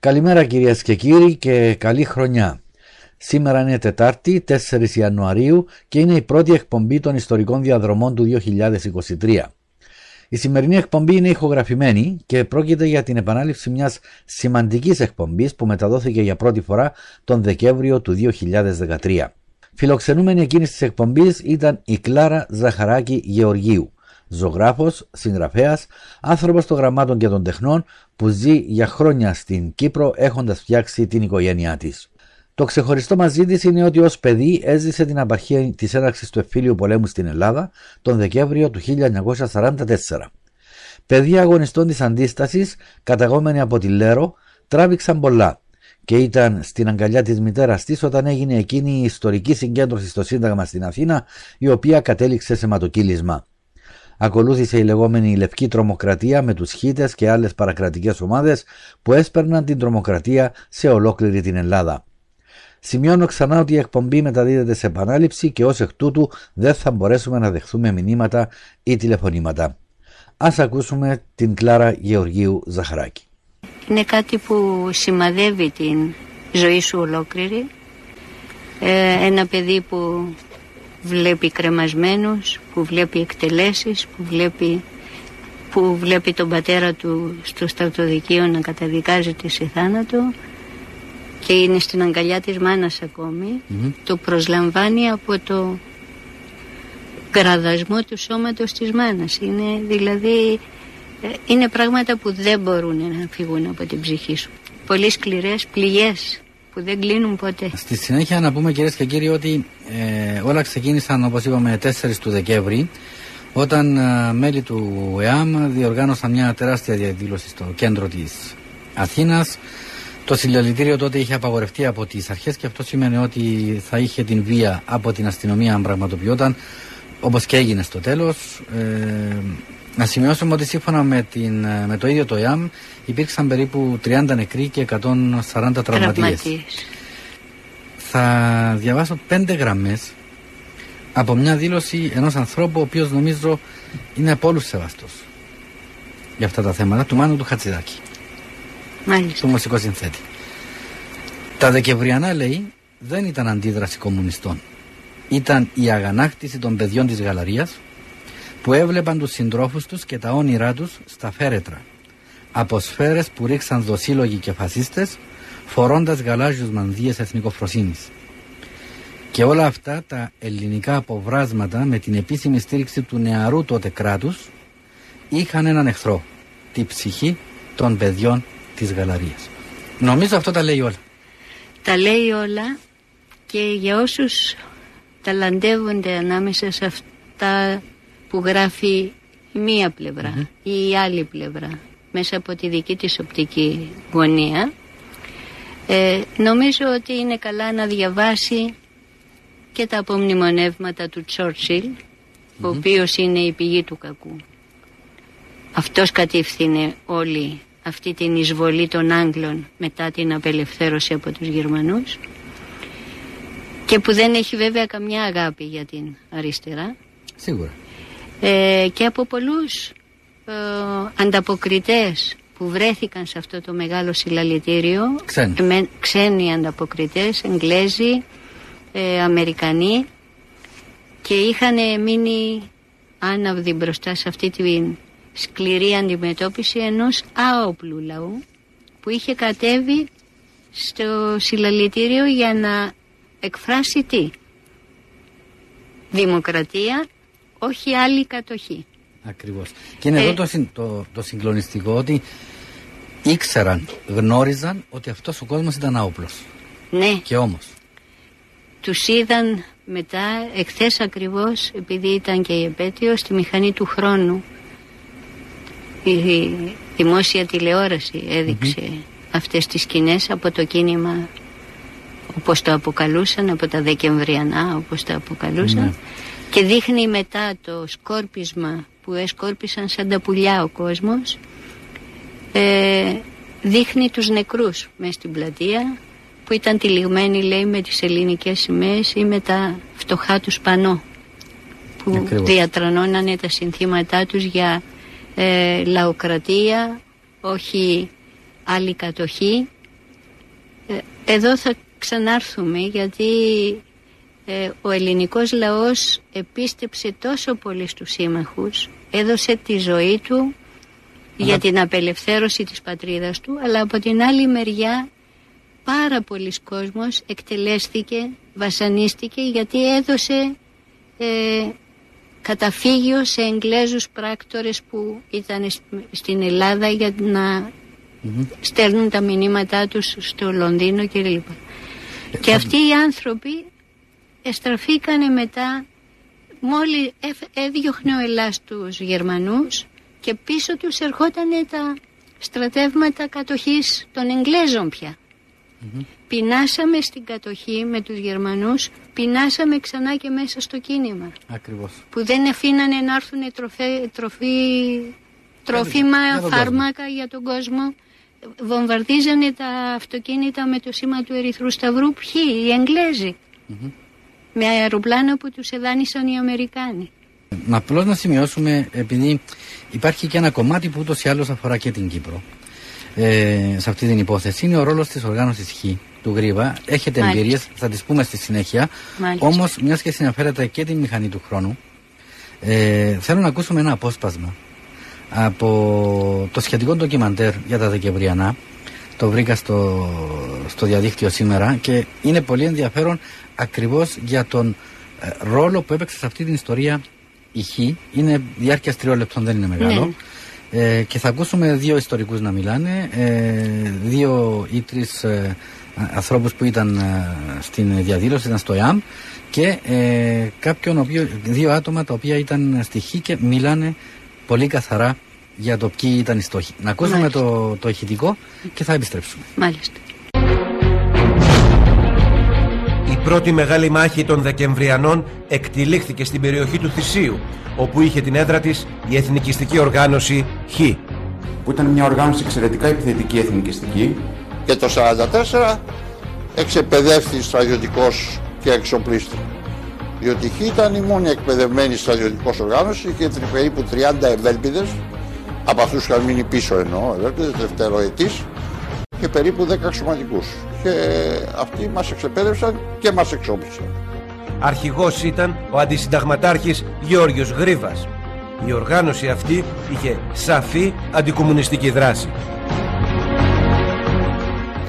Καλημέρα κυρίες και κύριοι και καλή χρονιά. Σήμερα είναι Τετάρτη, 4 Ιανουαρίου και είναι η πρώτη εκπομπή των ιστορικών διαδρομών του 2023. Η σημερινή εκπομπή είναι ηχογραφημένη και πρόκειται για την επανάληψη μιας σημαντικής εκπομπής που μεταδόθηκε για πρώτη φορά τον Δεκέμβριο του 2013. Φιλοξενούμενη εκείνης της εκπομπής ήταν η Κλάρα Ζαχαράκη Γεωργίου, ζωγράφος, συγγραφέας, άνθρωπος των γραμμάτων και των τεχνών που ζει για χρόνια στην Κύπρο έχοντας φτιάξει την οικογένειά της. Το ξεχωριστό μαζί της είναι ότι ως παιδί έζησε την απαρχή της έναρξης του εφήλιου πολέμου στην Ελλάδα τον Δεκέμβριο του 1944. Παιδιά αγωνιστών της αντίστασης, καταγόμενοι από τη Λέρο, τράβηξαν πολλά και ήταν στην αγκαλιά της μητέρας της όταν έγινε εκείνη η ιστορική συγκέντρωση στο Σύνταγμα στην Αθήνα η οποία κατέληξε σε ματοκύλισμα. Ακολούθησε η λεγόμενη λευκή τρομοκρατία με τους χίτες και άλλες παρακρατικές ομάδες που έσπερναν την τρομοκρατία σε ολόκληρη την Ελλάδα. Σημειώνω ξανά ότι η εκπομπή μεταδίδεται σε επανάληψη και ως εκ τούτου δεν θα μπορέσουμε να δεχθούμε μηνύματα ή τηλεφωνήματα. Ας ακούσουμε την Κλάρα Γεωργίου Ζαχαράκη είναι κάτι που σημαδεύει την ζωή σου ολόκληρη. Ε, ένα παιδί που βλέπει κρεμασμένους, που βλέπει εκτελέσεις, που βλέπει, που βλέπει τον πατέρα του στο στρατοδικείο να καταδικάζεται σε θάνατο και είναι στην αγκαλιά της μάνας το προσλαμβάνει από το κραδασμό του σώματος της μάνας. Είναι δηλαδή ε, είναι πράγματα που δεν μπορούν να φύγουν από την ψυχή σου. Πολύ σκληρές πληγές που δεν κλείνουν ποτέ. Στη συνέχεια να πούμε κυρίες και κύριοι ότι ε, όλα ξεκίνησαν όπως είπαμε 4 του Δεκέμβρη όταν ε, μέλη του ΕΑΜ διοργάνωσαν μια τεράστια διαδήλωση στο κέντρο της Αθήνας το συλλαλητήριο τότε είχε απαγορευτεί από τις αρχές και αυτό σημαίνει ότι θα είχε την βία από την αστυνομία αν πραγματοποιόταν όπως και έγινε στο τέλος ε, να σημειώσουμε ότι σύμφωνα με, την, με το ίδιο το ΙΑΜ υπήρξαν περίπου 30 νεκροί και 140 τραυματίες. Θα διαβάσω πέντε γραμμές από μια δήλωση ενός ανθρώπου ο οποίος νομίζω είναι από όλους σεβαστός για αυτά τα θέματα του Μάνου του Χατσιδάκη. Μάλιστα. Του μουσικό συνθέτη. Τα Δεκεμβριανά λέει δεν ήταν αντίδραση κομμουνιστών. Ήταν η αγανάκτηση των παιδιών της Γαλαρίας που έβλεπαν τους συντρόφους τους και τα όνειρά τους στα φέρετρα. Από σφαίρες που ρίξαν δοσύλλογοι και φασίστες, φορώντας γαλάζιους μανδύες εθνικοφροσύνης. Και όλα αυτά τα ελληνικά αποβράσματα με την επίσημη στήριξη του νεαρού τότε κράτους είχαν έναν εχθρό, τη ψυχή των παιδιών της Γαλαρίας. Νομίζω αυτό τα λέει όλα. Τα λέει όλα και για όσους ταλαντεύονται ανάμεσα σε αυτά που γράφει η μία ή η άλλη πλευρά μέσα από τη δική της οπτική γωνία ε, νομίζω ότι είναι καλά να διαβάσει και τα απομνημονεύματα του τσορτσιλ ο οποίος είναι η πηγή του κακού. Αυτός κατήφθηνε όλη αυτή την εισβολή των Άγγλων μετά την απελευθέρωση από τους Γερμανούς και που δεν έχει βέβαια καμιά αγάπη για την αριστερά. Σίγουρα ε, και από πολλούς ε, ανταποκριτές που βρέθηκαν σε αυτό το μεγάλο συλλαλητήριο. Ξένοι, ξένοι ανταποκριτές, Εγγλέζοι, ε, Αμερικανοί. Και είχαν μείνει άναυδοι μπροστά σε αυτή τη σκληρή αντιμετώπιση ενός άοπλου λαού που είχε κατέβει στο συλλαλητήριο για να εκφράσει τι δημοκρατία όχι άλλη κατοχή. Ακριβώς. Και είναι εδώ ε, το, το, συγκλονιστικό ότι ήξεραν, γνώριζαν ότι αυτός ο κόσμος ήταν άοπλος. Ναι. Και όμως. Τους είδαν μετά, εχθές ακριβώς, επειδή ήταν και η επέτειο, στη μηχανή του χρόνου. Η δημόσια τηλεόραση έδειξε αυτές τις σκηνές από το κίνημα όπως το αποκαλούσαν, από τα Δεκεμβριανά όπως το αποκαλούσαν. Ναι και δείχνει μετά το σκόρπισμα που έσκορπισαν σαν τα πουλιά ο κόσμος ε, δείχνει τους νεκρούς μέσα στην πλατεία που ήταν τυλιγμένοι λέει με τις ελληνικές σημαίες ή με τα φτωχά τους πανό που Ακριβώς. διατρανώνανε τα συνθήματά τους για ε, λαοκρατία όχι άλλη κατοχή Ε, εδώ θα ξανάρθουμε γιατί ε, ο ελληνικός λαός επίστεψε τόσο πολύ στους σύμμαχους, έδωσε τη ζωή του για την απελευθέρωση της πατρίδας του, αλλά από την άλλη μεριά πάρα πολλοί κόσμος εκτελέστηκε, βασανίστηκε γιατί έδωσε ε, καταφύγιο σε Εγγλέζους πράκτορες που ήταν στην Ελλάδα για να στέλνουν τα μηνύματά τους στο Λονδίνο κλπ. Και αυτοί οι άνθρωποι εστραφήκανε μετά μόλι έδιωχνε ο Ελλάς τους Γερμανούς και πίσω τους ερχόταν τα στρατεύματα κατοχής των Εγγλέζων πια. Πεινάσαμε στην κατοχή με τους Γερμανούς, πεινάσαμε ξανά και μέσα στο κίνημα. Ακριβώς. Που δεν αφήνανε να έρθουν τροφέ, τροφή, τροφήμα, φάρμακα για τον κόσμο. Βομβαρδίζανε τα αυτοκίνητα με το σήμα του Ερυθρού Σταυρού. Ποιοι, οι εγγλεζοι Με αεροπλάνο που τους εδάνησαν οι Αμερικάνοι. Να απλώς να σημειώσουμε, επειδή υπάρχει και ένα κομμάτι που ούτως ή άλλως αφορά και την Κύπρο ε, σε αυτή την υπόθεση είναι ο ρόλος της οργάνωσης Χ του Γρήβα. Έχετε εμπειρίες, θα τις πούμε στη συνέχεια. Όμως, μιας και συναφέρατε και τη μηχανή του χρόνου, ε, θέλω να ακούσουμε ένα απόσπασμα από το σχετικό ντοκιμαντέρ για τα Δεκεμβριανά. Το βρήκα στο, στο διαδίκτυο σήμερα και είναι πολύ ενδιαφέρον ακριβώς για τον ε, ρόλο που έπαιξε σε αυτή την ιστορία η Χ. Είναι διάρκειας τριών λεπτών, δεν είναι μεγάλο. Ναι. Ε, και θα ακούσουμε δύο ιστορικούς να μιλάνε, ε, δύο ή τρεις ε, ανθρώπους που ήταν ε, στην διαδήλωση, ήταν στο ΕΑΜ και ε, κάποιον, οποίος, δύο άτομα τα οποία ήταν στη ΧΗ και μιλάνε πολύ καθαρά για το ποιοι ήταν οι στόχοι. Να ακούσουμε το, το ηχητικό και θα επιστρέψουμε. Μάλιστα. Η πρώτη μεγάλη μάχη των Δεκεμβριανών εκτιλήχθηκε στην περιοχή του Θησίου, όπου είχε την έδρα της η εθνικιστική οργάνωση Χ. Που ήταν μια οργάνωση εξαιρετικά επιθετική εθνικιστική. Και το 1944 εξεπαιδεύτηκε στρατιωτικός και εξοπλίστη. Διότι η Χ ήταν η μόνη εκπαιδευμένη στρατιωτικός οργάνωση και περίπου 30 ευέλπιδες, από αυτούς είχαν μείνει πίσω εννοώ, ευέλπιδες, δευτεροετής, και περίπου 10 αξιωματικούς. Και αυτοί μας εξεπαίδευσαν και μας εξόπλισαν. Αρχηγός ήταν ο αντισυνταγματάρχης Γεώργιος Γρίβας. Η οργάνωση αυτή είχε σαφή αντικομουνιστική δράση.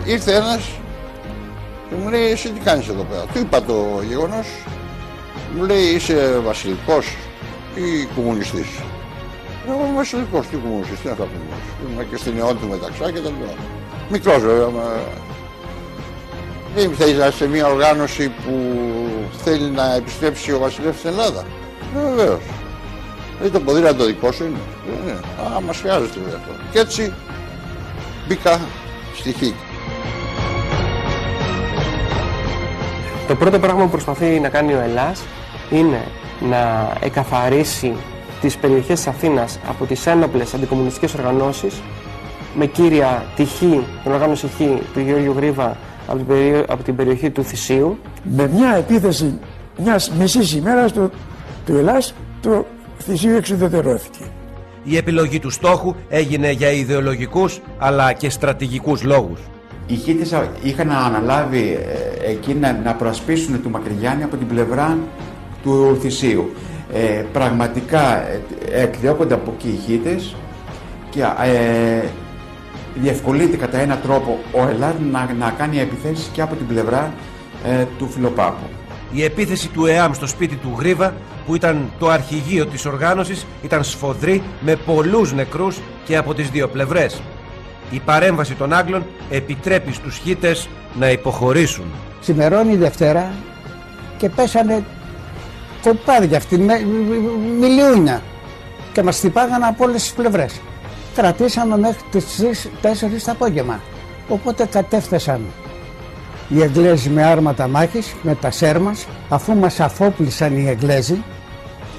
Ήρθε ένας και μου λέει εσύ τι κάνεις εδώ πέρα; Του είπα το γεγονός. Μου λέει είσαι βασιλικός ή κομμουνιστής; Εγώ είμαι βασιλικός, τι κομμουνιστής, τι να θα πούμε. Είμαι και στην αιώνα του μεταξά και τα λοιπά. Μικρός βέβαια, δεν θέλεις να σε μια οργάνωση που θέλει να επιστρέψει ο βασιλεύς στην Ελλάδα. Ε, Βεβαίως. Δηλαδή το ποδήλατο δικό σου είναι. Ε, ναι. Α, μας χρειάζεται βέβαια αυτό. Και έτσι μπήκα στη Χίκη. Το πρώτο πράγμα που προσπαθεί να κάνει ο Ελλάς είναι να εκαθαρίσει τις περιοχές της Αθήνας από τις ένοπλες αντικομουνιστικές οργανώσεις με κύρια τη Χ, την οργάνωση Χ του Γεώργιου Γρίβα από την, περι... από την περιοχή του Θησίου. Με μια επίθεση μιας μισής ημέρας του, του Ελλάς το Θησίο εξουδετερώθηκε. Η επιλογή του στόχου έγινε για ιδεολογικούς αλλά και στρατηγικούς λόγους. Οι Χίτες είχαν αναλάβει ε, εκεί να, να προασπίσουν του Μακρυγιάννη από την πλευρά του Θησίου. Ε, πραγματικά ε, εκδιώκονται από εκεί οι Χίτες και ε, διευκολύνεται κατά έναν τρόπο ο Ελλάδ να, να κάνει επιθέσεις και από την πλευρά ε, του Φιλοπάπου. Η επίθεση του ΕΑΜ στο σπίτι του Γρίβα, που ήταν το αρχηγείο της οργάνωσης, ήταν σφοδρή με πολλούς νεκρούς και από τις δύο πλευρές. Η παρέμβαση των Άγγλων επιτρέπει στους χίτες να υποχωρήσουν. Σημερώνει η Δευτέρα και πέσανε κοπάδια αυτοί, με, μιλιούνια και μας χτυπάγανε από όλες τις πλευρές κρατήσαμε μέχρι τις 4 το απόγευμα. Οπότε κατέφθασαν οι Εγγλέζοι με άρματα μάχης, με τα σέρμας, αφού μας αφόπλησαν οι Εγγλέζοι,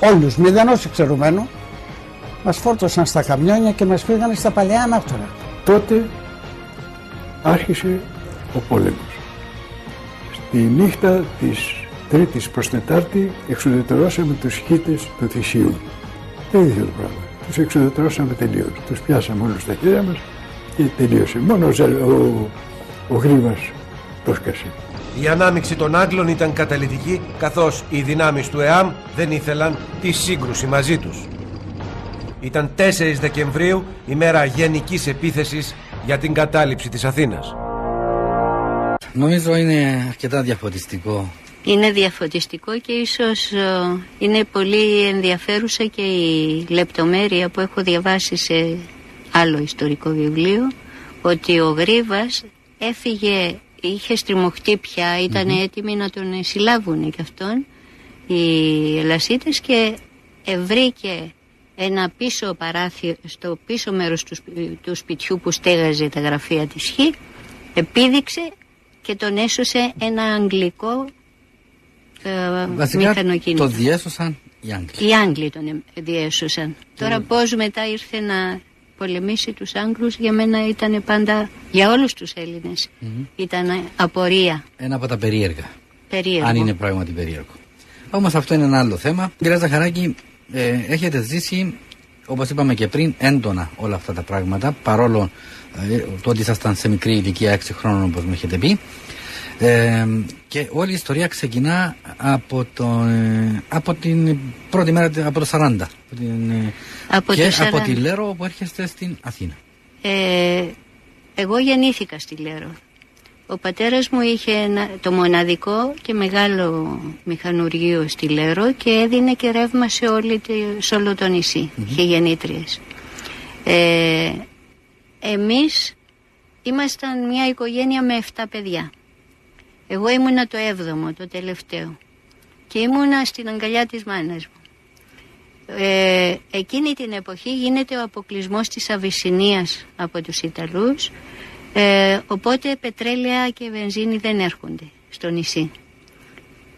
όλους μηδενός εξαιρουμένου, μας φόρτωσαν στα καμιόνια και μας πήγαν στα παλαιά ανάκτορα. Τότε άρχισε ο πόλεμος. Στη νύχτα της Τρίτης προς Τετάρτη εξουδετερώσαμε τους χίτες του Θησίου. Το ίδιο το πράγμα τους εξοδετρώσαμε τελείως. Τους πιάσαμε όλους στα χέρια μας και τελείωσε. Μόνο ο, ο, ο Γρήβας το σκασε. Η ανάμειξη των Άγγλων ήταν καταλητική καθώς οι δυνάμεις του ΕΑΜ δεν ήθελαν τη σύγκρουση μαζί τους. Ήταν 4 Δεκεμβρίου ημέρα γενικής επίθεσης για την κατάληψη της Αθήνας. Νομίζω είναι αρκετά διαφωτιστικό. Είναι διαφωτιστικό και ίσως ε, είναι πολύ ενδιαφέρουσα και η λεπτομέρεια που έχω διαβάσει σε άλλο ιστορικό βιβλίο ότι ο Γρίβας έφυγε, είχε στριμωχτεί πια, έτοιμοι να τον συλλάβουν και αυτόν οι Ελασίτες και βρήκε ένα πίσω παράθυρο, στο πίσω μέρος του, του σπιτιού που στέγαζε τα γραφεία της Χ, επίδειξε και τον έσωσε ένα αγγλικό ε, Βασικά το διέσωσαν οι Άγγλοι. Οι Άγγλοι τον διέσωσαν. Τώρα πώς μετά ήρθε να πολεμήσει τους Άγγλους για μένα ήταν πάντα, για όλους τους Έλληνες, ήταν απορία. Ένα από τα περίεργα. Περίεργο. Αν είναι πράγματι περίεργο. Όμως αυτό είναι ένα άλλο θέμα. Κύριε Ζαχαράκη, ε, έχετε ζήσει, όπως είπαμε και πριν, έντονα όλα αυτά τα πράγματα, παρόλο ε, το ότι ήσασταν σε μικρή ηλικία 6 χρόνων όπως μου έχετε πει. Ε, και όλη η ιστορία ξεκινά από, το, ε, από την πρώτη μέρα, από το 40. Από την, ε, από και το 40. από τη Λέρο που έρχεστε στην Αθήνα. Ε, εγώ γεννήθηκα στη Λέρο. Ο πατέρας μου είχε ένα, το μοναδικό και μεγάλο μηχανουργείο στη Λέρο και έδινε και ρεύμα σε, όλη, τη- σε όλο το νησί. Είχε γεννήτριες. Ε, εμείς ήμασταν μια οικογένεια με 7 παιδιά. Εγώ ήμουνα το έβδομο, το τελευταίο. Και ήμουνα στην αγκαλιά της μάνας μου. Ε, εκείνη την εποχή γίνεται ο αποκλεισμός της Αβυσσινίας από τους Ιταλούς ε, οπότε πετρέλαια και βενζίνη δεν έρχονται στο νησί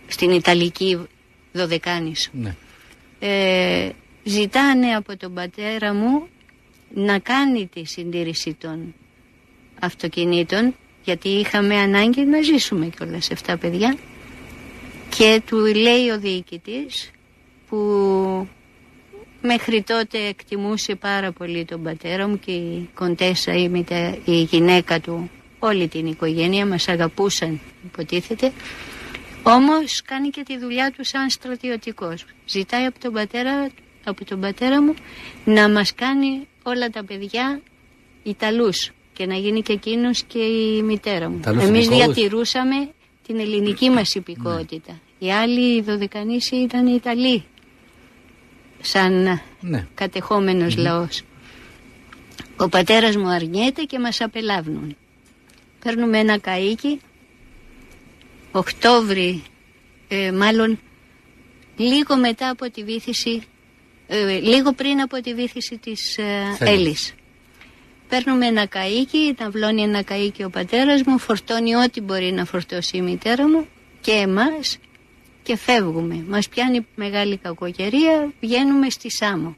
στην Ιταλική Δωδεκάνησο Ναι. ε, ζητάνε από τον πατέρα μου να κάνει τη συντήρηση των αυτοκινήτων γιατί είχαμε ανάγκη να ζήσουμε κιόλας 7 παιδιά. Και του λέει ο διοικητής που μέχρι τότε εκτιμούσε πάρα πολύ τον πατέρα μου και η κοντέσα η, μητε- η γυναίκα του όλη την οικογένεια μας αγαπούσαν υποτίθεται. Όμως κάνει και τη δουλειά του σαν στρατιωτικός. Ζητάει από τον πατέρα, από τον πατέρα μου να μας κάνει όλα τα παιδιά Ιταλούς και να γίνει και εκείνος και η μητέρα μου Ιταλούς εμείς υπηκόους. διατηρούσαμε την ελληνική μας υπηκότητα οι άλλοι οι Δωδεκανήσοι ήταν Ιταλοί σαν Ναι. κατεχόμενος λαός. Ο πατέρας μου αρνιέται και μας απελάβνουν. Παίρνουμε ένα καΐκι, Οκτώβρη, ε, μάλλον λίγο μετά από τη βήθηση, ε, λίγο πριν από τη βήθηση της ε, Θέλης. Έλλης. Παίρνουμε ένα καΐκι, να βλώνει ένα καΐκι ο πατέρας μου, φορτώνει ό,τι μπορεί να φορτώσει η μητέρα μου και εμάς και φεύγουμε. Μας πιάνει μεγάλη κακοκαιρία, βγαίνουμε στη Σάμο.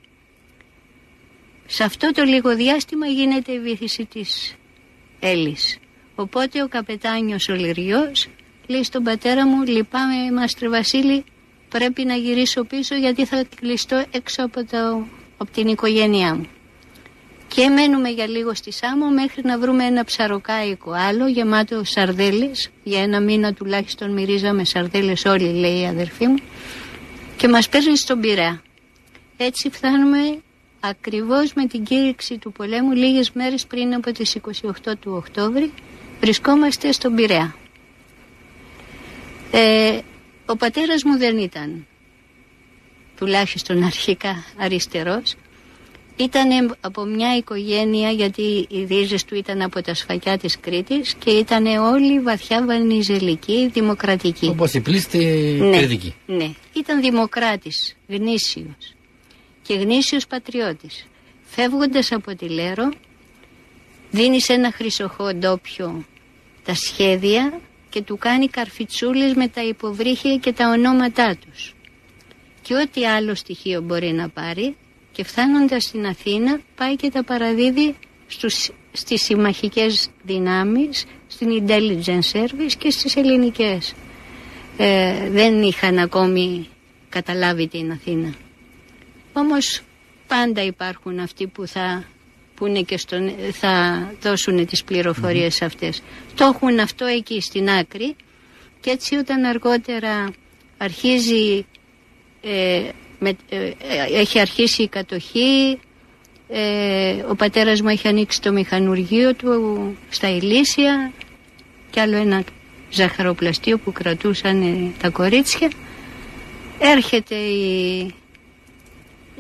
Σε αυτό το λίγο διάστημα γίνεται η βήθηση της Έλλης. Οπότε ο καπετάνιος ο Λυριός λέει στον πατέρα μου «Λυπάμαι Μάστρε Βασίλη, πρέπει να γυρίσω πίσω γιατί θα κλειστώ έξω από, το, από την οικογένειά μου». Και μένουμε για λίγο στη Σάμο μέχρι να βρούμε ένα ψαροκάικο άλλο γεμάτο σαρδέλες. Για ένα μήνα τουλάχιστον μυρίζαμε σαρδέλες όλοι λέει η αδερφή μου. Και μας παίρνει στον Πειραιά. Έτσι φτάνουμε ακριβώς με την κήρυξη του πολέμου λίγες μέρες πριν από τις 28 του Οκτώβρη βρισκόμαστε στον Πειραιά. Ε, ο πατέρας μου δεν ήταν τουλάχιστον αρχικά αριστερός ήταν από μια οικογένεια γιατί οι ρίζες του ήταν από τα σφακιά της Κρήτης και ήταν όλοι βαθιά βανιζελικοί, δημοκρατικοί. Όπως η πλήστη Ναι, κριτική. ναι. Ήταν δημοκράτης, γνήσιος και γνήσιος πατριώτης. Φεύγοντας από τη Λέρο, δίνει σε ένα χρυσοχό ντόπιο τα σχέδια και του κάνει καρφιτσούλες με τα υποβρύχια και τα ονόματά τους. Και ό,τι άλλο στοιχείο μπορεί να πάρει και φτάνοντας στην Αθήνα πάει και τα παραδίδει στους, στις συμμαχικές δυνάμεις, στην intelligence service και στις ελληνικές. Ε, δεν είχαν ακόμη καταλάβει την Αθήνα. Όμως πάντα υπάρχουν αυτοί που θα που είναι και στον, θα δώσουν τις πληροφορίες αυτές. Το έχουν αυτό εκεί στην άκρη και έτσι όταν αργότερα αρχίζει, ε, με, ε, έχει αρχίσει η κατοχή, ε, ο πατέρας μου έχει ανοίξει το μηχανουργείο του στα Ηλίσια και άλλο ένα ζαχαροπλαστείο που κρατούσαν τα κορίτσια. Έρχεται η,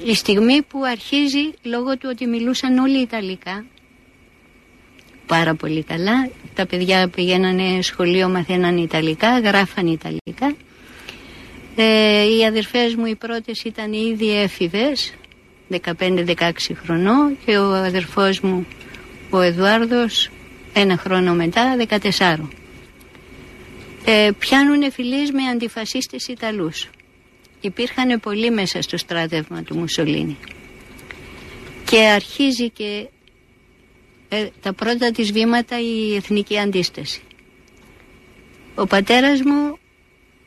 η στιγμή που αρχίζει λόγω του ότι μιλούσαν όλοι Ιταλικά πάρα πολύ καλά. Τα παιδιά πηγαίνανε σχολείο, μαθαίναν Ιταλικά, γράφαν Ιταλικά. Ε, οι αδερφές μου οι πρώτες ήταν ήδη έφηβες, 15-16 χρονών και ο αδερφός μου ο Εδουάρδος ένα χρόνο μετά 14. Ε, πιάνουν φιλίες με αντιφασίστες Ιταλούς. Υπήρχαν πολλοί μέσα στο στράτευμα του Μουσολίνη. Και αρχίζει και ε, τα πρώτα της βήματα η εθνική αντίσταση. Ο πατέρας μου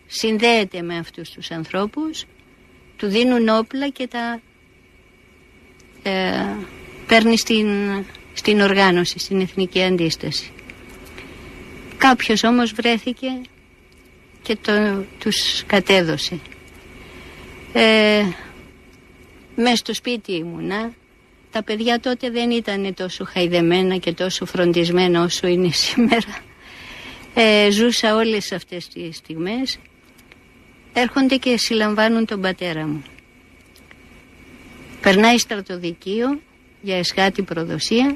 συνδέεται με αυτούς τους ανθρώπους, του δίνουν όπλα και τα ε, παίρνει στην, στην οργάνωση, στην εθνική αντίσταση. Κάποιος όμως βρέθηκε και το, τους κατέδωσε. Ε, Μες στο σπίτι ήμουνα τα παιδιά τότε δεν ήταν τόσο χαϊδεμένα και τόσο φροντισμένα όσο είναι σήμερα. Ε, ζούσα όλες αυτές τις στιγμές. Έρχονται και συλλαμβάνουν τον πατέρα μου. Περνάει στρατοδικείο για εσχάτη προδοσία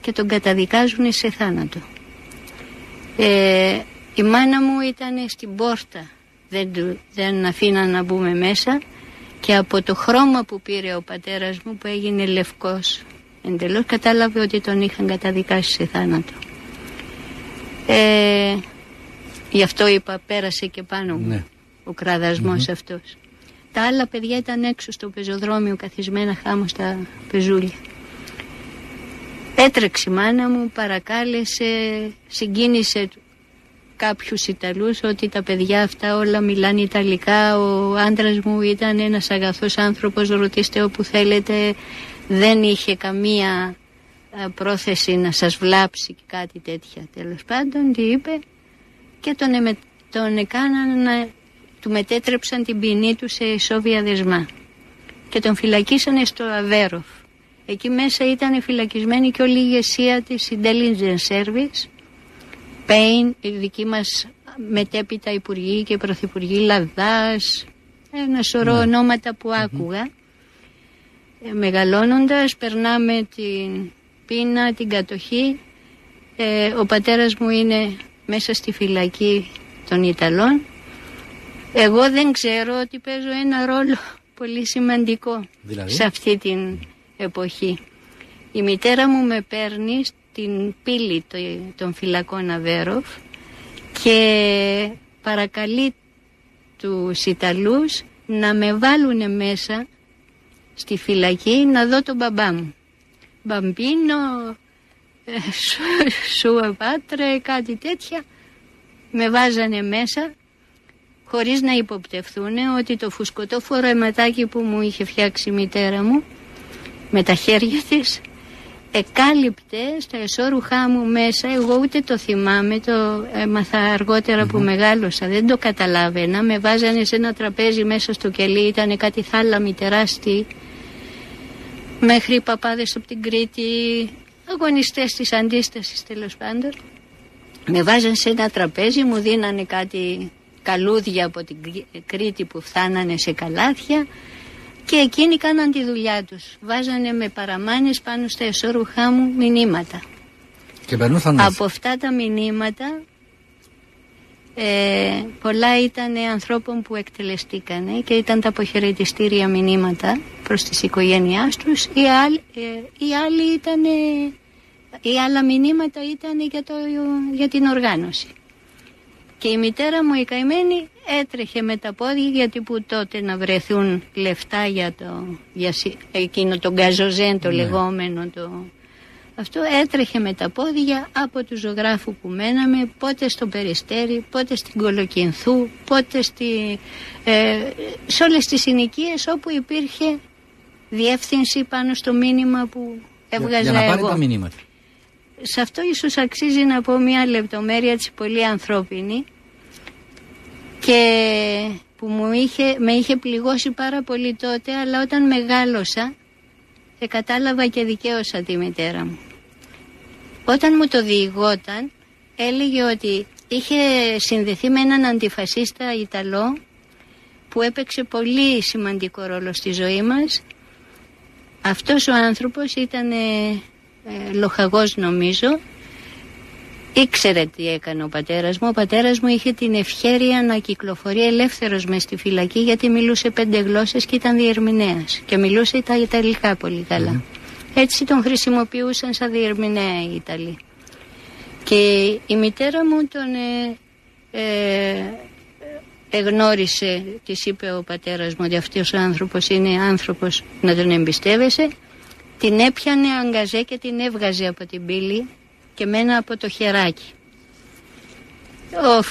και τον καταδικάζουν σε θάνατο. Ε, η μάνα μου ήταν στην πόρτα, δεν, δεν αφήναν να μπούμε μέσα και από το χρώμα που πήρε ο πατέρας μου που έγινε λευκός εντελώς κατάλαβε ότι τον είχαν καταδικάσει σε θάνατο. Ε, γι' αυτό είπα πέρασε και πάνω μου ναι. Ο κραδασμος αυτός. Τα άλλα παιδιά ήταν έξω στο πεζοδρόμιο καθισμένα χάμω στα πεζούλια. Έτρεξε η μάνα μου, παρακάλεσε, συγκίνησε κάποιους Ιταλούς ότι τα παιδιά αυτά όλα μιλάνε Ιταλικά. Ο άντρας μου ήταν ένας αγαθός άνθρωπος, ρωτήστε όπου θέλετε. Δεν είχε καμία πρόθεση να σας βλάψει και κάτι τέτοια. Τέλος πάντων, τι είπε και τον, εμε, τον έκαναν να του μετέτρεψαν την ποινή του σε ισόβια δεσμά και τον φυλακίσανε στο Αβέροφ. Εκεί μέσα ήταν φυλακισμένη και όλη η ηγεσία της Intelligence Service Πέιν, η δική μας μετέπειτα υπουργοί και πρωθυπουργοί Λαδάς, ένα σωρό ναι. ονόματα που άκουγα. Ε, μεγαλώνοντας περνάμε την πείνα, την κατοχή. Ε, ο πατέρας μου είναι μέσα στη φυλακή των Ιταλών. Εγώ δεν ξέρω ότι παίζω ένα ρόλο πολύ σημαντικό δηλαδή; σε αυτή την εποχή. Η μητέρα μου με παίρνει την πύλη των φυλακών Αβέροφ και παρακαλεί τους Ιταλούς να με βάλουν μέσα στη φυλακή να δω τον μπαμπά μου. Μπαμπίνο, ε, σου πάτρε, κάτι τέτοια. Με βάζανε μέσα χωρίς να υποπτευθούν ότι το φουσκωτό φορεματάκι που μου είχε φτιάξει η μητέρα μου με τα χέρια της εκάλυπτε στα εσώρουχά μου μέσα, εγώ ούτε το θυμάμαι, το έμαθα που μεγάλωσα, δεν το καταλάβαινα. Με βάζανε σε ένα τραπέζι μέσα στο κελί, ήταν κάτι θάλαμη τεράστιοι, μέχρι οι παπάδες από την Κρήτη, αγωνιστές της αντίστασης τέλος πάντων. Με βάζανε σε ένα τραπέζι, μου δίνανε κάτι καλούδια από την Κρήτη που φθάνανε σε καλάθια και εκείνοι κάναν τη δουλειά τους. Βάζανε με παραμάνες πάνω στα εσώρουχά μου μηνύματα. Και Από αυτά τα μηνύματα ε, πολλά ήταν ανθρώπων που εκτελεστήκανε και ήταν τα αποχαιρετιστήρια μηνύματα προς τις οικογένειάς τους. Οι άλλοι, ε, άλλοι ήταν, οι άλλα μηνύματα ήταν για, το, για την οργάνωση. Και η μητέρα μου η καημένη έτρεχε με τα πόδια γιατί που τότε να βρεθούν λεφτά για, το, για εκείνο το γκαζοζέν το ναι. λεγόμενο το, αυτό έτρεχε με τα πόδια από του ζωγράφου που μέναμε πότε στο Περιστέρι, πότε στην Κολοκυνθού, πότε στη, ε, σε όλες τις συνοικίες όπου υπήρχε διεύθυνση πάνω στο μήνυμα που έβγαζα για να πάρει εγώ. τα μηνύματα. Σε αυτό ίσως αξίζει να πω μια λεπτομέρεια έτσι πολύ ανθρώπινη και που μου είχε, με είχε πληγώσει πάρα πολύ τότε αλλά όταν μεγάλωσα ε, κατάλαβα και δικαίωσα τη μητέρα μου. Όταν μου το διηγόταν έλεγε ότι είχε συνδεθεί με έναν αντιφασίστα Ιταλό που έπαιξε πολύ σημαντικό ρόλο στη ζωή μας. Αυτός ο άνθρωπος ήταν ε, ε, λοχαγός νομίζω. Ήξερε τι έκανε ο πατέρας μου. Ο πατέρας μου είχε την ευχέρεια να κυκλοφορεί ελεύθερος μες στη φυλακή γιατί μιλούσε πέντε γλώσσες και ήταν διερμηνέας. Και μιλούσε τα Ιταλικά πολύ καλά. Έτσι τον χρησιμοποιούσαν σαν διερμηνέα οι Ιταλοί. Και η μητέρα μου τον ε, ε, εγνώρισε, της είπε ο πατέρας μου ότι αυτός ο άνθρωπος είναι άνθρωπος να τον εμπιστεύεσαι. Την έπιανε αγκαζέ και την έβγαζε από την πύλη και μένα από το χεράκι.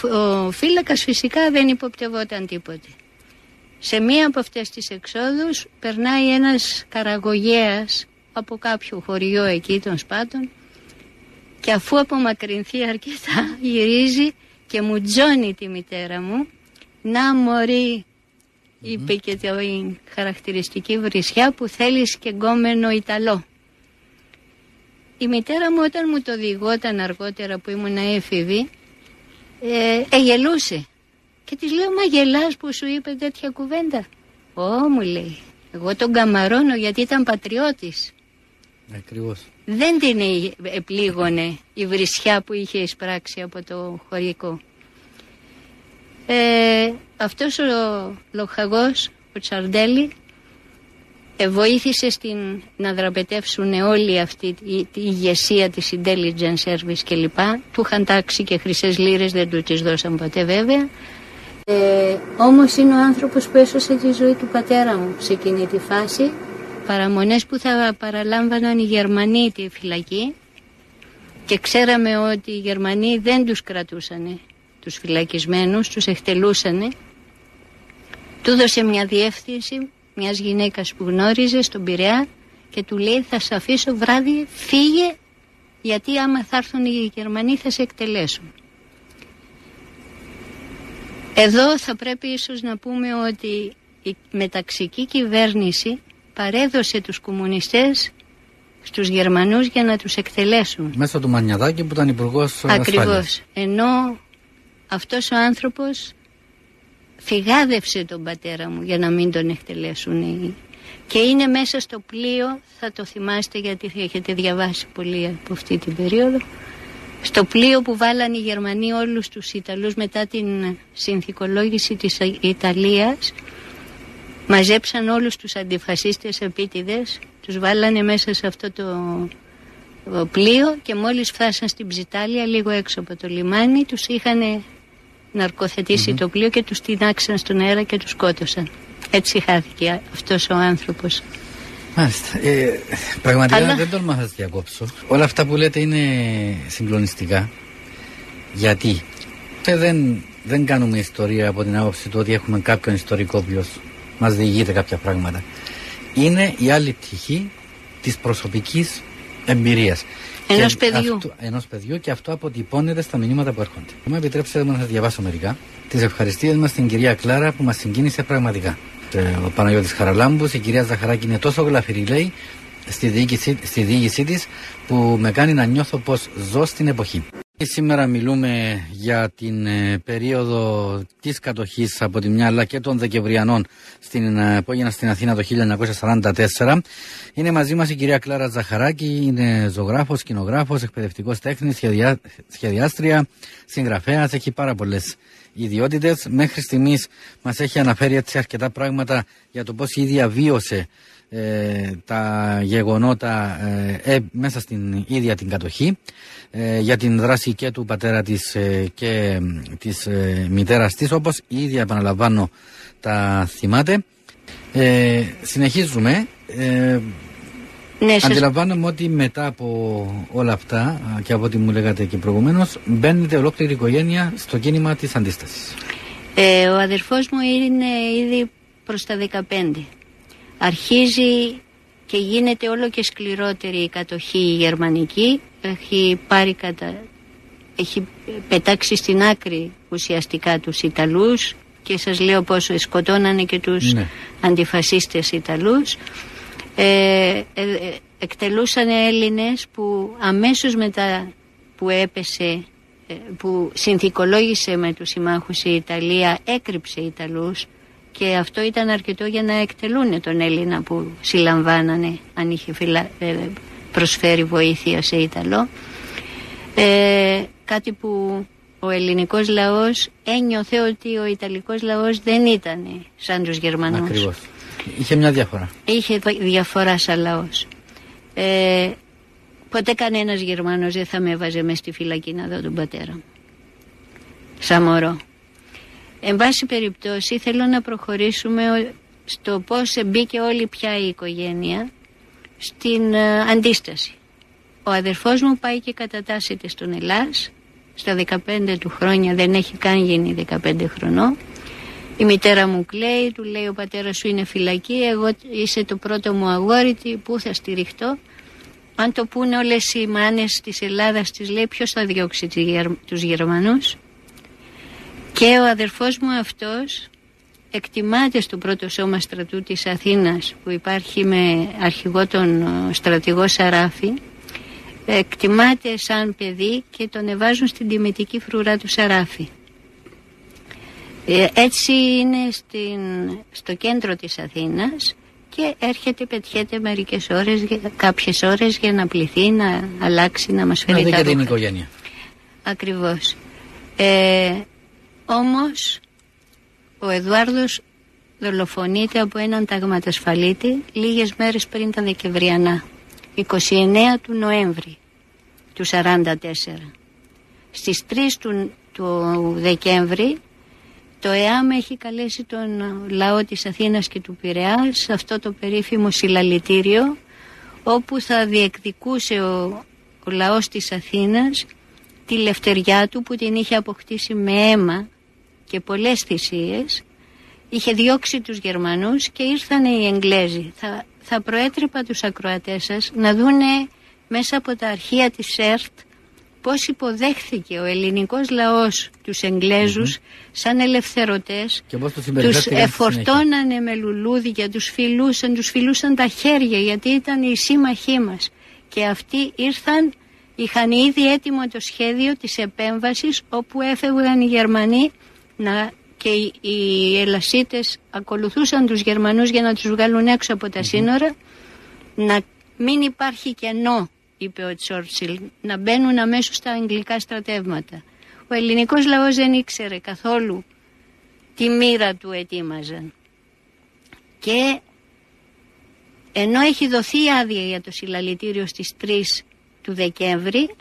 Ο, ο φύλακας φυσικά δεν υποπτευόταν τίποτε. Σε μία από αυτές τις εξόδους περνάει ένας καραγωγέας από κάποιο χωριό εκεί των Σπάτων και αφού απομακρυνθεί αρκετά γυρίζει και μου τζώνει τη μητέρα μου να μωρή είπε και την χαρακτηριστική βρισιά που θέλεις και γκόμενο Ιταλό. Η μητέρα μου όταν μου το διηγόταν αργότερα που ήμουν έφηβη ε, εγελούσε και της λέω μα γελάς που σου είπε τέτοια κουβέντα. Ω μου λέει εγώ τον καμαρώνω γιατί ήταν πατριώτης. Ακριβώς. Δεν την ε- επλήγωνε η βρισιά που είχε εισπράξει από το χωρικό. Ε, αυτός ο λοχαγός, ο Τσαρντέλη, ε, βοήθησε στην, να δραπετεύσουν όλη αυτή τη, τη ηγεσία της intelligence service κλπ. Του είχαν τάξει και χρυσές λίρες, δεν του τις δώσαν ποτέ βέβαια. Ε, όμως είναι ο άνθρωπος που έσωσε τη ζωή του πατέρα μου σε εκείνη τη φάση. Παραμονές που θα παραλάμβαναν οι Γερμανοί τη φυλακή και ξέραμε ότι οι Γερμανοί δεν τους κρατούσανε τους φυλακισμένους, τους εκτελούσανε. Του έδωσε μια διεύθυνση μιας γυναίκας που γνώριζες στον Πειραιά και του λέει θα σε αφήσω βράδυ, φύγε γιατί άμα θα έρθουν οι Γερμανοί θα σε εκτελέσουν. Εδώ θα πρέπει ίσως να πούμε ότι η μεταξική κυβέρνηση παρέδωσε τους κομμουνιστές στους Γερμανούς για να τους εκτελέσουν. Μέσω του Μανιαδάκη που ήταν υπουργός ασφάλειας. Ακριβώς. Ενώ αυτός ο άνθρωπος φυγάδευσε τον πατέρα μου για να μην τον εκτελέσουν. οι- Και είναι μέσα στο πλοίο, θα το θυμάστε γιατί θα έχετε διαβάσει πολύ από αυτή την περίοδο, στο πλοίο που βάλαν οι Γερμανοί όλους τους Ιταλούς μετά την συνθηκολόγηση της Α- Ιταλίας μαζέψαν όλους τους αντιφασίστες επίτηδες τους βάλανε μέσα σε αυτό το το πλοίο και μόλις φτάσαν στην Ψιτάλια λίγο έξω από το λιμάνι τους είχαν ναρκοθετήσει το πλοίο και τους τεινάξαν στον αέρα και τους σκότωσαν. Έτσι χάθηκε αυτός ο άνθρωπος. Μάλιστα. Ε, πραγματικά Αλλά- δεν τολμά να σας διακόψω. Όλα αυτά που λέτε είναι συγκλονιστικά. Γιατί; Και δεν, δεν κάνουμε ιστορία από την άποψη του ότι έχουμε κάποιον ιστορικό ποιος μας διηγείται κάποια πράγματα. Είναι η άλλη πτυχή της προσωπικής εμπειρίας. Ενός Και παιδιού. Αυτό, ενός παιδιού και αυτό αποτυπώνεται στα μηνύματα που έρχονται. Μου επιτρέψτε μου να σας διαβάσω μερικά. Τις ευχαριστίες μας στην κυρία Κλάρα που μας συγκίνησε πραγματικά. Ε, Ο Παναγιώτης Χαραλάμπους, η κυρία Ζαχαράκη είναι τόσο γλαφυρή λέει στη διοίκησή, στη διοίκησή της που με κάνει να νιώθω πως ζω στην εποχή. Σήμερα μιλούμε για την ε, περίοδο της κατοχής από τη μια αλλά και των Δεκεμβριανών στην, ε, που έγιναν στην Αθήνα το 1944. Είναι μαζί μας η κυρία Κλάρα Ζαχαράκη, είναι ζωγράφος, σκηνογράφος, εκπαιδευτικός τέχνης, σχεδιά, σχεδιάστρια, συγγραφέας, έχει πάρα πολλές ιδιότητες. Μέχρι στιγμής μας έχει αναφέρει έτσι αρκετά πράγματα για το πώς η ίδια βίωσε ε, τα γεγονότα ε, ε, μέσα στην ίδια την κατοχή ε, για την δράση και του πατέρα της ε, και ε, της ε, μητέρας της όπως η ίδια επαναλαμβάνω τα θυμάται. Ε, συνεχίζουμε. Ε, Ναι, σας αντιλαμβάνομαι ότι μετά από όλα αυτά α, και από ό,τι μου λέγατε και προηγουμένως μπαίνετε ολόκληρη οικογένεια στο κίνημα της αντίστασης. Ε, ο αδερφός μου είναι ήδη προς τα 15. Αρχίζει και γίνεται όλο και σκληρότερη η κατοχή η γερμανική. Έχει πάρει κατα... έχει πετάξει στην άκρη ουσιαστικά τους Ιταλούς και σας λέω πόσο σκοτώνανε και τους ναι. αντιφασίστες Ιταλούς. Ε, ε, ε εκτελούσαν Έλληνες που αμέσως μετά που έπεσε ε, που συνθηκολόγησε με τους συμμάχους η Ιταλία έκρυψε Ιταλούς και αυτό ήταν αρκετό για να εκτελούν τον Έλληνα που συλλαμβάνανε αν είχε ε, προσφέρει βοήθεια σε Ιταλό. Ε, κάτι που ο ελληνικός λαός ένιωθε ότι ο Ιταλικός λαός δεν ήταν σαν τους Γερμανούς. Ακριβώς. Είχε μια διαφορά. Είχε διαφορά σαν λαός. Ε, ποτέ κανένας Γερμανός δεν θα με έβαζε μέσα στη φυλακή να δω τον πατέρα μου. Σαν μωρό Εν πάση περιπτώσει θέλω να προχωρήσουμε στο πώς μπήκε όλη πια η οικογένεια στην ε, αντίσταση. Ο αδερφός μου πάει και κατατάσσεται στον Ελλάς, στα 15 του χρόνια δεν έχει καν γίνει 15 χρονών. Η μητέρα μου κλαίει, του λέει ο πατέρας σου είναι φυλακή, εγώ είσαι το πρώτο μου αγόρι, πού θα στηριχτώ; Αν το πούνε όλες οι μάνες της Ελλάδας, τις λέει ποιος θα διώξει τους Γερμανούς; Και ο αδερφός μου αυτός εκτιμάται στο πρώτο σώμα στρατού της Αθήνας που υπάρχει με αρχηγό τον στρατηγό Σαράφη εκτιμάται σαν παιδί και τον εβάζουν στην τιμητική φρουρά του Σαράφη. Ε, έτσι είναι στην, στο κέντρο της Αθήνας και έρχεται, πετιέται μερικές ώρες, κάποιες ώρες για να πληθεί, να αλλάξει, να μας φέρει τα την οικογένεια. Ακριβώς. Ε, όμως ο Εδουάρδος δολοφονείται από έναν ταγματασφαλίτη λίγες μέρες πριν τα Δεκεμβριανά, 29 του Νοέμβρη του 44. Στις 3 του, του Δεκέμβρη το ΕΑΜ έχει καλέσει τον λαό της Αθήνας και του Πειραιά σε αυτό το περίφημο συλλαλητήριο όπου θα διεκδικούσε ο, ο λαός της Αθήνας τη λευτεριά του που την είχε αποκτήσει με αίμα και πολλές θυσίες είχε διώξει τους Γερμανούς και ήρθαν οι Εγγλέζοι. Θα, θα προέτρεπα τους ακροατές σας να δούνε μέσα από τα αρχεία της ΕΡΤ πώς υποδέχθηκε ο ελληνικός λαός τους εγγλεζους σαν ελευθερωτές και πώς τους εφορτώνανε με λουλούδια, τους φιλούσαν, τους φιλούσαν τα χέρια γιατί ήταν οι σύμμαχοί μας. Και αυτοί ήρθαν, είχαν ήδη έτοιμο το σχέδιο της επέμβασης όπου έφευγαν οι Γερμανοί να, και οι, οι Ελασίτες ακολουθούσαν τους Γερμανούς για να τους βγάλουν έξω από τα σύνορα. Να μην υπάρχει κενό είπε ο Τσόρτσιλ να μπαίνουν αμέσως στα αγγλικά στρατεύματα. Ο ελληνικός λαός δεν ήξερε καθόλου τη μοίρα του ετοίμαζαν. Και ενώ έχει δοθεί άδεια για το συλλαλητήριο στις 3 του Δεκέμβρη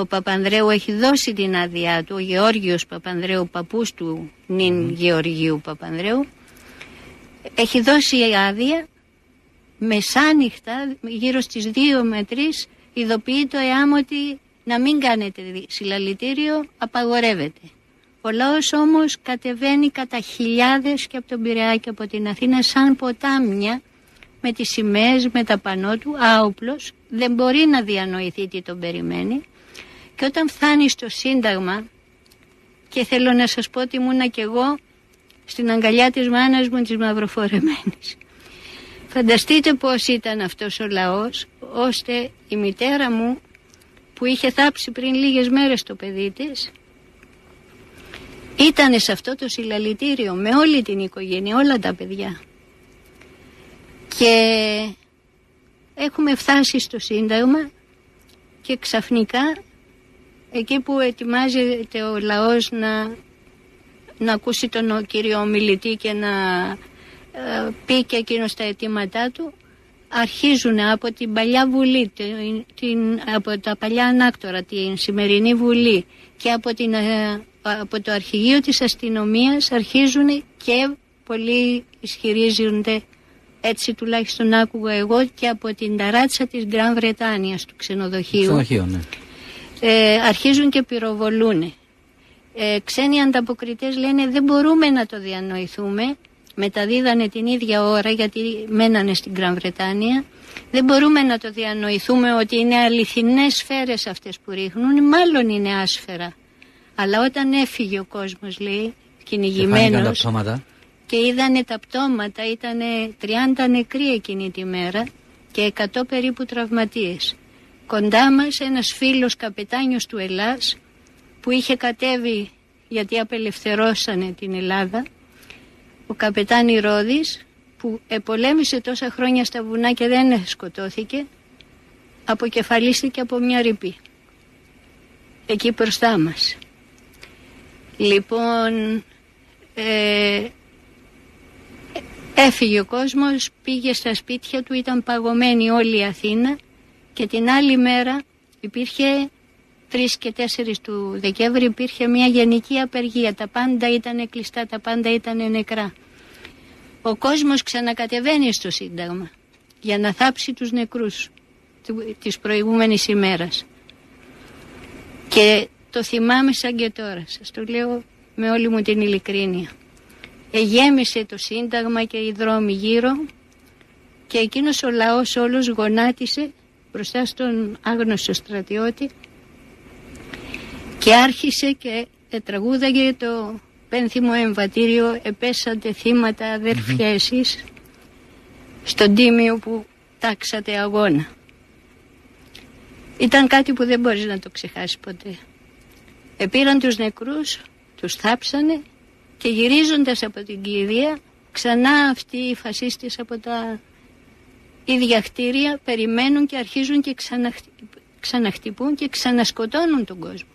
ο Παπανδρέου έχει δώσει την άδειά του, ο Γεώργιος Παπανδρέου, παππούς του νυν Γεωργίου Παπανδρέου, έχει δώσει άδεια μεσάνυχτα, γύρω στις 2 με 3, ειδοποιεί το ΕΑΜ ότι να μην κάνετε συλλαλητήριο, απαγορεύεται. Ο λαός όμως κατεβαίνει κατά χιλιάδες και από τον Πειραιά και από την Αθήνα σαν ποτάμια με τις σημαίες, με τα πανό του, άοπλος, δεν μπορεί να διανοηθεί τι τον περιμένει και όταν φτάνει στο Σύνταγμα και θέλω να σας πω ότι ήμουνα κι εγώ στην αγκαλιά της μάνας μου της μαυροφορεμένης. Φανταστείτε πώς ήταν αυτός ο λαός ώστε η μητέρα μου που είχε θάψει πριν λίγες μέρες το παιδί της ήταν σε αυτό το συλλαλητήριο με όλη την οικογένεια, όλα τα παιδιά. Και έχουμε φτάσει στο Σύνταγμα και ξαφνικά εκεί που ετοιμάζεται ο λαός να, να ακούσει τον κύριο ομιλητή και να ε, πει και εκείνος τα αιτήματά του αρχίζουν από την παλιά βουλή, την, από τα παλιά ανάκτορα, την σημερινή βουλή και από, την, ε, από το αρχηγείο της αστυνομίας αρχίζουν και πολλοί ισχυρίζονται έτσι τουλάχιστον άκουγα εγώ και από την ταράτσα της Γκραν Βρετάνιας του ξενοδοχείου. Ξενοδοχείο, ναι ε, αρχίζουν και πυροβολούν. Ε, ξένοι ανταποκριτές λένε δεν μπορούμε να το διανοηθούμε μεταδίδανε την ίδια ώρα γιατί μένανε στην Γκραν Βρετάνια δεν μπορούμε να το διανοηθούμε ότι είναι αληθινές σφαίρες αυτές που ρίχνουν μάλλον είναι άσφαιρα. Αλλά όταν έφυγε ο κόσμος λέει κυνηγημένος και είδανε τα πτώματα ήταν 30 νεκροί εκείνη τη μέρα και 100 περίπου τραυματίες κοντά μας ένας φίλος καπετάνιος του Ελλάς που είχε κατέβει γιατί απελευθερώσανε την Ελλάδα ο καπετάνι Ρόδης που επολέμησε τόσα χρόνια στα βουνά και δεν σκοτώθηκε αποκεφαλίστηκε από μια ρηπή. Εκεί μπροστά μας. Λοιπόν ε, έφυγε ο κόσμος πήγε στα σπίτια του ήταν παγωμένη όλη η Αθήνα και την άλλη μέρα υπήρχε 3 και 4 του Δεκέμβρη υπήρχε μια γενική απεργία. Τα πάντα ήταν κλειστά, τα πάντα ήταν νεκρά. Ο κόσμος ξανακατεβαίνει στο Σύνταγμα για να θάψει τους νεκρούς της προηγούμενης ημέρας. Και το θυμάμαι σαν και τώρα, σας το λέω με όλη μου την ειλικρίνεια. Εγέμισε το Σύνταγμα και οι δρόμοι γύρω και εκείνος ο λαός όλος γονάτισε μπροστά στον άγνωστο στρατιώτη και άρχισε και τραγούδαγε το πένθυμο εμβατήριο «Επέσατε θύματα αδέρφια εσείς» στον τίμιο που τάξατε αγώνα. Ήταν κάτι που δεν μπορείς να το ξεχάσεις ποτέ. Επήραν τους νεκρούς, τους θάψανε και γυρίζοντας από την κηδεία ξανά αυτοί οι φασίστες από τα ίδια κτίρια περιμένουν και αρχίζουν και ξαναχτυπούν και ξανασκοτώνουν τον κόσμο.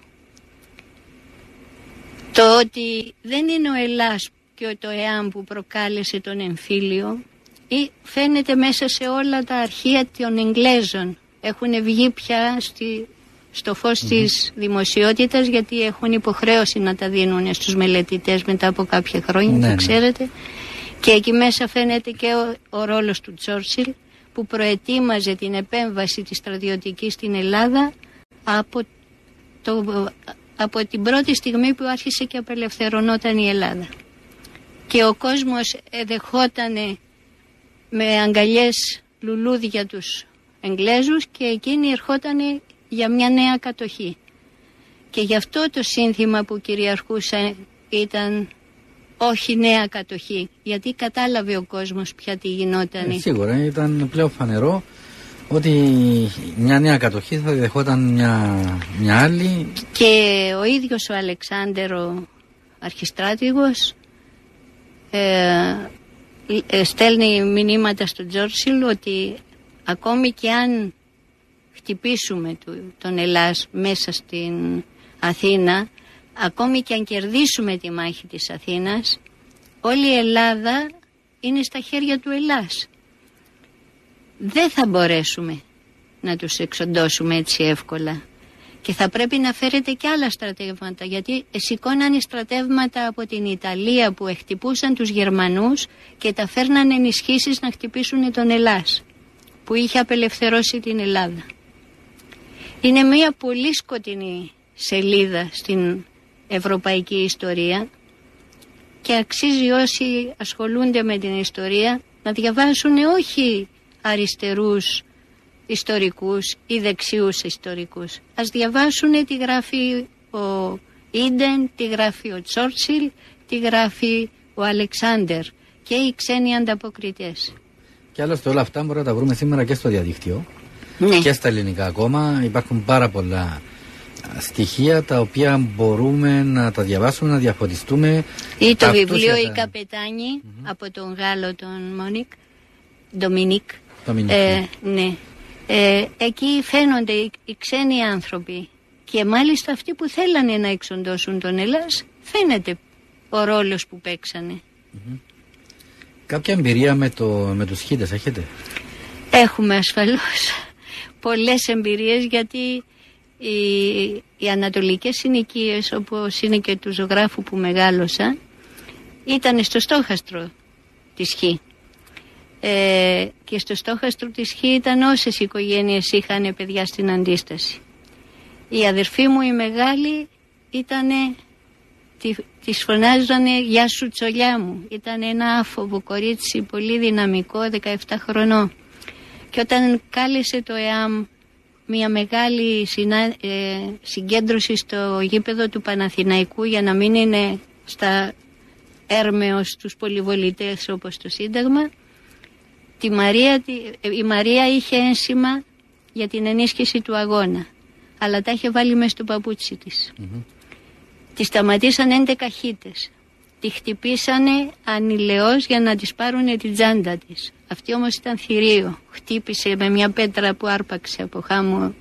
Το ότι δεν είναι ο Ελλάς και το ΕΑΜ που προκάλεσε τον εμφύλιο ή φαίνεται μέσα σε όλα τα αρχεία των Εγγλέζων. Έχουν βγει πια στη, στο φως mm της δημοσιότητας γιατί έχουν υποχρέωση να τα δίνουν στους μελετητές μετά από κάποια χρόνια, ναι, ναι. ξέρετε. Και εκεί μέσα φαίνεται και ο, ο ρόλος του Τσόρσιλ που προετοίμαζε την επέμβαση της στρατιωτικής στην Ελλάδα από το από την πρώτη στιγμή που άρχισε και απελευθερωνόταν η Ελλάδα. Και ο κόσμος δεχόταν με αγκαλιές λουλούδια τους Εγγλέζους και εκείνοι ερχόταν για μια νέα κατοχή. Και γι' αυτό το σύνθημα που κυριαρχούσε ήταν όχι νέα κατοχή, γιατί κατάλαβε ο κόσμος πια τι γινόταν. Ε, σίγουρα ήταν πλέον φανερό ότι μια νέα κατοχή θα δεχόταν μια, μια άλλη. Και ο ίδιος ο Αλεξάνδερο αρχιστράτηγος ε, ε, στέλνει μηνύματα στον Τζόρσιλ ότι ακόμη και αν χτυπήσουμε τον Ελλάς μέσα στην Αθήνα, ακόμη και αν κερδίσουμε τη μάχη της Αθήνας, όλη η Ελλάδα είναι στα χέρια του Ελλάς δεν θα μπορέσουμε να τους εξοντώσουμε έτσι εύκολα. Και θα πρέπει να φέρετε και άλλα στρατεύματα, γιατί σηκώνανε στρατεύματα από την Ιταλία που εκτυπούσαν τους Γερμανούς και τα φέρνανε ενισχύσεις να χτυπήσουν τον Ελλάς, που είχε απελευθερώσει την Ελλάδα. Είναι μια πολύ σκοτεινή σελίδα στην ευρωπαϊκή ιστορία και αξίζει όσοι ασχολούνται με την ιστορία να διαβάσουν όχι αριστερούς ιστορικούς ή δεξιούς ιστορικούς. Ας διαβάσουν τι γράφει ο Ίντεν, τι γράφει ο Τσόρτσιλ, τι γράφει ο Αλεξάνδερ και οι ξένοι ανταποκριτές. Και άλλωστε όλα αυτά μπορούμε να τα βρούμε σήμερα και στο διαδίκτυο ναι. και στα ελληνικά ακόμα. Υπάρχουν πάρα πολλά στοιχεία τα οποία μπορούμε να τα διαβάσουμε, να διαφωτιστούμε. Ή το βιβλίο «Η καπετανη από τον Γάλλο τον Μόνικ, Ντομινίκ, ε, ναι. ναι. Ε, εκεί φαίνονται οι, ξένοι άνθρωποι και μάλιστα αυτοί που θέλανε να εξοντώσουν τον Ελλάς φαίνεται ο ρόλος που παιξανε Κάποια εμπειρία με, το, με τους χίτες έχετε; Έχουμε ασφαλώς πολλές εμπειρίες γιατί οι, οι ανατολικές συνοικίες όπως είναι και του ζωγράφου που μεγάλωσα ήταν στο στόχαστρο της Χ. Ε, και στο στόχαστρο της Χ ήταν όσες οικογένειες είχαν παιδιά στην αντίσταση. Η αδερφή μου η μεγάλη ήταν τη, της φωνάζανε «Γεια σου τσολιά μου». Ήταν ένα άφοβο κορίτσι, πολύ δυναμικό, 17 χρονών. Και όταν κάλεσε το ΕΑΜ μια μεγάλη ε, συγκέντρωση στο γήπεδο του Παναθηναϊκού για να μην είναι στα έρμεως τους πολυβολητές όπως το Σύνταγμα, τη Μαρία, η Μαρία είχε ένσημα για την ενίσχυση του αγώνα, αλλά τα είχε βάλει μέσα στο παπούτσι της. Τη σταματήσαν 11 χίτες. Τη χτυπήσανε ανηλαιώς για να της πάρουν την τσάντα της. Αυτή όμως ήταν θηρίο. Χτύπησε με μια πέτρα που άρπαξε από χάμω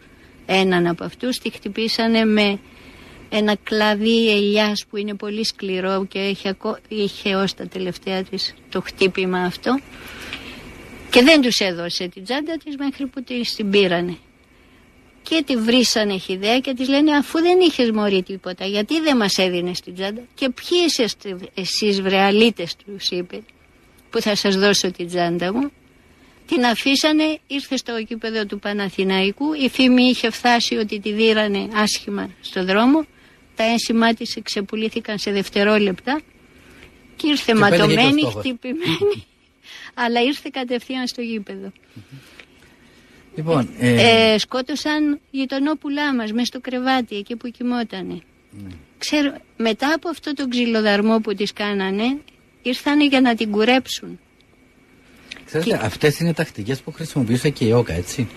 έναν από αυτούς. Τη χτυπήσανε με ένα κλαδί ελιάς που είναι πολύ σκληρό και είχε, είχε ως τα τελευταία της το χτύπημα αυτό. Και δεν τους έδωσε την τσάντα της μέχρι που την πήρανε και τη βρήσανε χιδέα και της λένε αφού δεν είχες μωρή τίποτα γιατί δεν μας έδινες την τσάντα; Και ποιοι είσαστε εσείς βρεαλίτες τους είπε που θα σας δώσω την τσάντα μου την αφήσανε, ήρθε στο κήπεδο του Παναθηναϊκού η φήμη είχε φτάσει ότι τη δίρανε άσχημα στο δρόμο τα ένσημά της εξεπουλήθηκαν σε δευτερόλεπτα και ήρθε και ματωμένη, χτυπημένη αλλά ήρθε κατευθείαν στο γήπεδο. Λοιπόν, ε... Ε, σκότωσαν γειτονόπουλά μας μέσα στο κρεβάτι εκεί που κοιμότανε. Ναι. Ξέρω, μετά από αυτό το ξυλοδαρμό που τις κάνανε, ήρθανε για να την κουρέψουν. Ξέρετε, και... αυτές είναι τακτικές που χρησιμοποιούσε και η ΟΚΑ, έτσι.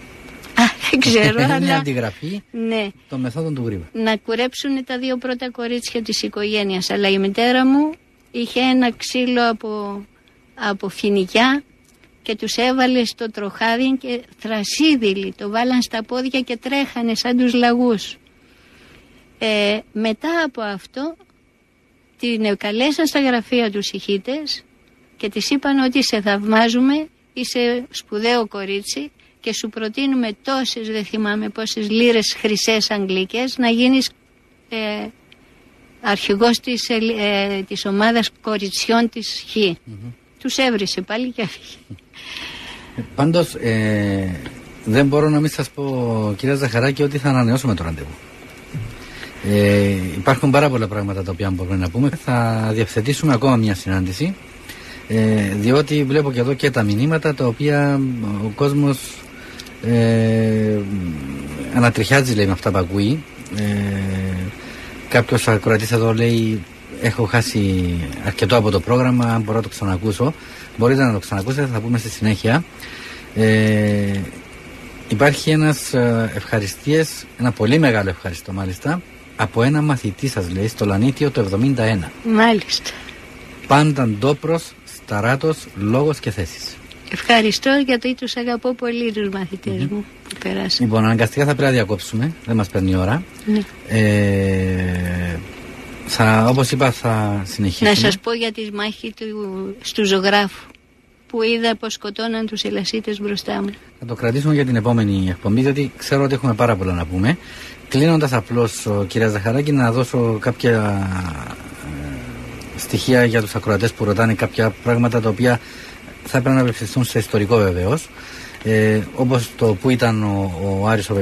Α, δεν ξέρω, είναι αλλά... μια αντιγραφή ναι. των μεθόδων του Γρήβα. Να κουρέψουν τα δύο πρώτα κορίτσια της οικογένειας. Αλλά η μητέρα μου είχε ένα ξύλο από, από φοινικιά και τους έβαλε στο τροχάδι και θρασίδηλοι το βάλαν στα πόδια και τρέχανε σαν τους λαγούς. Ε, μετά από αυτό την καλέσαν στα γραφεία τους οι και της είπαν ότι σε θαυμάζουμε, είσαι σπουδαίο κορίτσι και σου προτείνουμε τόσες, δεν θυμάμαι πόσες λίρες χρυσές αγγλικές να γίνεις ε, αρχηγός της, ε, της ομάδας κοριτσιών της Χ. Τους έβρισε πάλι και έφυγε. Πάντως ε, δεν μπορώ να μην σας πω κυρία Ζαχαράκη ότι θα ανανεώσουμε το ραντεβού. Ε, υπάρχουν πάρα πολλά πράγματα τα οποία μπορούμε να πούμε. Θα διευθετήσουμε ακόμα μια συνάντηση ε, διότι βλέπω και εδώ και τα μηνύματα τα οποία ο κόσμος ε, ανατριχιάζει λέει με αυτά που ακούει. Ε, κάποιος ακροατής εδώ λέει έχω χάσει αρκετό από το πρόγραμμα, αν μπορώ να το ξανακούσω. Μπορείτε να το ξανακούσετε, θα πούμε στη συνέχεια. Ε, υπάρχει ένας ε, ευχαριστίες, ένα πολύ μεγάλο ευχαριστώ μάλιστα, από ένα μαθητή σας λέει, στο Λανίτιο το 71. Μάλιστα. Πάντα ντόπρος, σταράτος, λόγος και θέσεις. Ευχαριστώ γιατί τους αγαπώ πολύ τους μαθητε mm-hmm. μου που περάσαν. Λοιπόν, αναγκαστικά θα πρέπει να διακόψουμε. Δεν μας παίρνει η ώρα. Ναι. Ε, θα, όπως είπα θα συνεχίσουμε. Να σας πω για τη μάχη του, στου ζωγράφου που είδα πως σκοτώναν τους ελασίτες μπροστά μου. Θα το κρατήσουμε για την επόμενη εκπομπή, γιατί ξέρω ότι έχουμε πάρα πολλά να πούμε. Κλείνοντας απλώς, κυρία Ζαχαράκη, να δώσω κάποια ε, στοιχεία για τους ακροατές που ρωτάνε κάποια πράγματα τα οποία θα έπρεπε να απευθυνθούν σε ιστορικό βεβαίως. Ε, Όπως το που ήταν ο, ο Άρης ο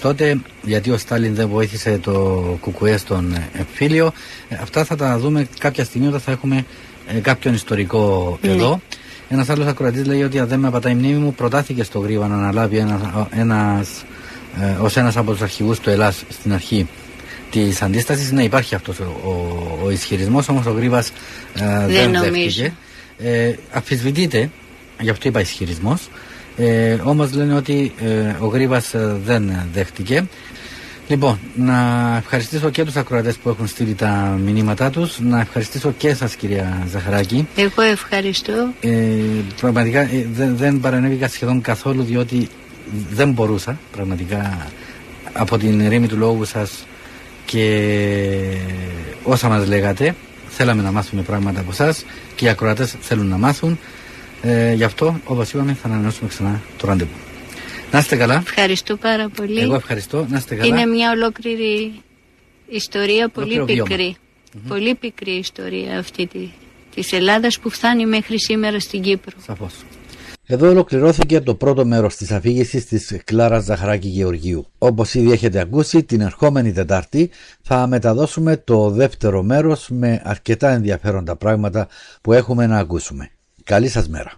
τότε, γιατί ο Στάλιν δεν βοήθησε το Κουκουέ στον εμφύλιο. Ε, αυτά θα τα δούμε κάποια στιγμή όταν θα έχουμε ε, κάποιον ιστορικό ναι. εδώ. Ένας άλλος ακροατής λέει ότι αν δεν με απατάει η μνήμη μου, προτάθηκε στο Γρήβα να αναλάβει ένα ένας, ε, ως ένας από τους αρχηγούς του Ελλάς στην αρχή της αντίστασης. Ναι, υπάρχει αυτός ο, ο, ο ισχυρισμός, όμως ο Γρήβα ε, δεν, δεν δέχτηκε. Ε, αφισβητείται, γι' αυτό είπα ισχυρισμός. Ε, όμως λένε ότι ε, ο Γρήβας ε, δεν δέχτηκε. Λοιπόν, να ευχαριστήσω και τους ακροατές που έχουν στείλει τα μηνύματά τους, να ευχαριστήσω και εσάς κυρία Ζαχαράκη. Εγώ ευχαριστώ. Ε, πραγματικά ε, δεν, δεν παρανέβηκα σχεδόν καθόλου διότι δεν μπορούσα πραγματικά από την ρήμη του λόγου σας και όσα μας λέγατε θέλαμε να μάθουμε πράγματα από εσά και οι ακροατές θέλουν να μάθουν ε, γι' αυτό, όπως είπαμε, θα ανανεώσουμε ξανά το ραντεβού. Να είστε καλά. Ευχαριστώ πάρα πολύ. Εγώ ευχαριστώ. Να είστε καλά. Είναι μια ολόκληρη ιστορία, πολύ πικρή. Πολύ πικρή ιστορία αυτή τη, της Ελλάδας που φτάνει μέχρι σήμερα στην Κύπρο. Σαφώς. Εδώ ολοκληρώθηκε το πρώτο μέρος της αφήγησης της Κλάρας Ζαχαράκη Γεωργίου. Όπως ήδη έχετε ακούσει, την ερχόμενη Τετάρτη θα μεταδώσουμε το δεύτερο μέρος με αρκετά ενδιαφέροντα πράγματα που έχουμε να ακούσουμε. Καλή σας μέρα.